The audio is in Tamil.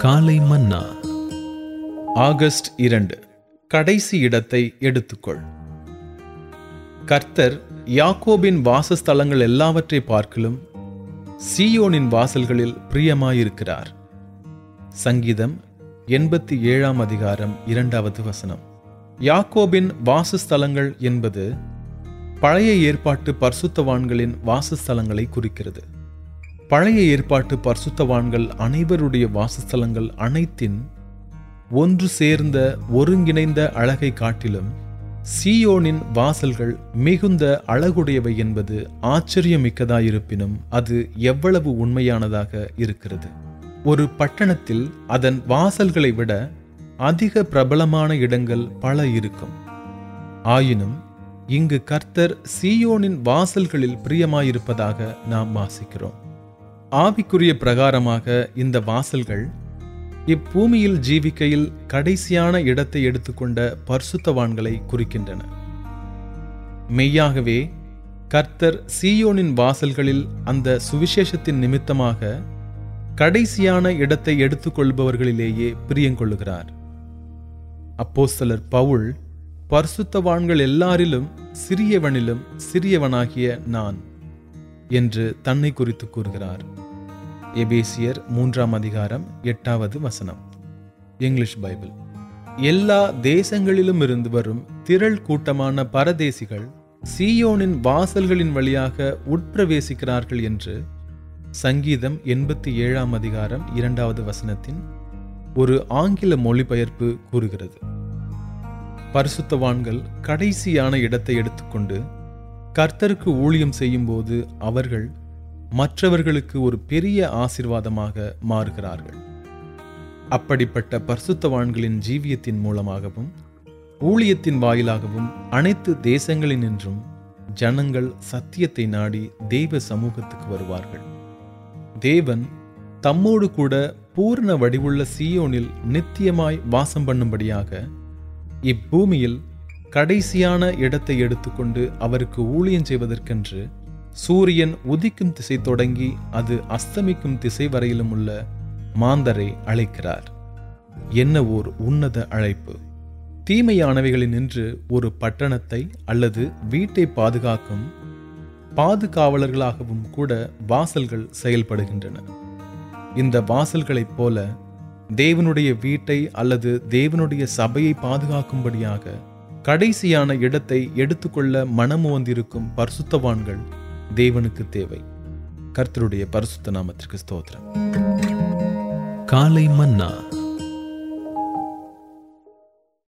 காலை மன்னா. ஆகஸ்ட் இரண்டு. கடைசி இடத்தை எடுத்துக்கொள். கர்த்தர் யாக்கோபின் வாசஸ்தலங்கள் எல்லாவற்றை பார்க்கிலும் சீயோனின் வாசல்களில் பிரியமாயிருக்கிறார். சங்கீதம் எண்பத்தி ஏழாம் அதிகாரம் இரண்டாவது வசனம். யாக்கோபின் வாசஸ்தலங்கள் என்பது பழைய ஏற்பாட்டு பர்சுத்தவான்களின் வாசஸ்தலங்களை குறிக்கிறது. பழைய ஏற்பாட்டு பரிசுத்தவான்கள் அனைவருடைய வாசஸ்தலங்கள் அனைத்தின் ஒன்று சேர்ந்த ஒருங்கிணைந்த அழகை காட்டிலும் சியோனின் வாசல்கள் மிகுந்த அழகுடையவை என்பது ஆச்சரியமிக்கதாயிருப்பினும் அது எவ்வளவு உண்மையானதாக இருக்கிறது. ஒரு பட்டணத்தில் அதன் வாசல்களை விட அதிக பிரபலமான இடங்கள் பல இருக்கும். ஆயினும் இங்கு கர்த்தர் சியோனின் வாசல்களில் பிரியமாயிருப்பதாக நாம் வாசிக்கிறோம். ஆவிக்குரிய பிரகாரமாக இந்த வாசல்கள் இப்பூமியில் ஜீவிக்கையில் கடைசியான இடத்தை எடுத்துக்கொண்ட பர்சுத்தவான்களை குறிக்கின்றன. மெய்யாகவே கர்த்தர் சீயோனின் வாசல்களில் அந்த சுவிசேஷத்தின் நிமித்தமாக கடைசியான இடத்தை எடுத்துக்கொள்பவர்களிலேயே பிரியங்கொள்ளுகிறார் அப்போஸ்தலர் பவுல் பரிசுத்தவான்கள் எல்லாரிலும் சிறியவனிலும் சிறியவனாகிய நான் என்று தன்னை குறித்து கூறுகிறார். எபேசியர் மூன்றாம் அதிகாரம் எட்டாவது வசனம். English Bible. எல்லா தேசங்களிலும் இருந்து வரும் திரள் கூட்டமான பரதேசிகள் சீயோனின் வாசல்களின் வழியாக உட்பிரவேசிக்கிறார்கள் என்று சங்கீதம் எண்பத்தி ஏழாம் அதிகாரம் இரண்டாவது வசனத்தின் ஒரு ஆங்கில மொழிபெயர்ப்பு கூறுகிறது. பரிசுத்தவான்கள் கடைசியான இடத்தை எடுத்துக்கொண்டு கர்த்தருக்கு ஊழியம் செய்யும்போது அவர்கள் மற்றவர்களுக்கு ஒரு பெரிய ஆசிர்வாதமாக மாறுகிறார்கள். அப்படிப்பட்ட பர்சுத்தவான்களின் ஜீவியத்தின் மூலமாகவும் ஊழியத்தின் வாயிலாகவும் அனைத்து தேசங்களினின்றும் ஜனங்கள் சத்தியத்தை நாடி தெய்வ சமூகத்துக்கு வருவார்கள். தேவன் தம்மோடு கூட பூர்ண வடிவுள்ள சீயோனில் நித்தியமாய் வாசம் பண்ணும்படியாக இப்பூமியில் கடைசியான இடத்தை எடுத்துக்கொண்டு அவருக்கு ஊழியம் செய்வதற்கென்று சூரியன் உதிக்கும் திசை தொடங்கி அது அஸ்தமிக்கும் திசை வரையிலும் உள்ள மாந்தரை அழைக்கிறார். என்ன ஓர் உன்னத அழைப்பு? தீமையானவைகளினின்று ஒரு பட்டணத்தை அல்லது வீட்டை பாதுகாக்கும் பாதுகாவலர்களாகவும் கூட வாசல்கள் செயல்படுகின்றன. இந்த வாசல்களைப் போல தேவனுடைய வீட்டை அல்லது தேவனுடைய சபையை பாதுகாக்கும்படியாக கடைசியான இடத்தை எடுத்துக்கொள்ள மனமு வந்திருக்கும் பர்சுத்தவான்கள் தேவனுக்கு தேவை. கர்த்தருடைய பரிசுத்த நாமத்திற்கு ஸ்தோத்திரம். காலை மன்னா.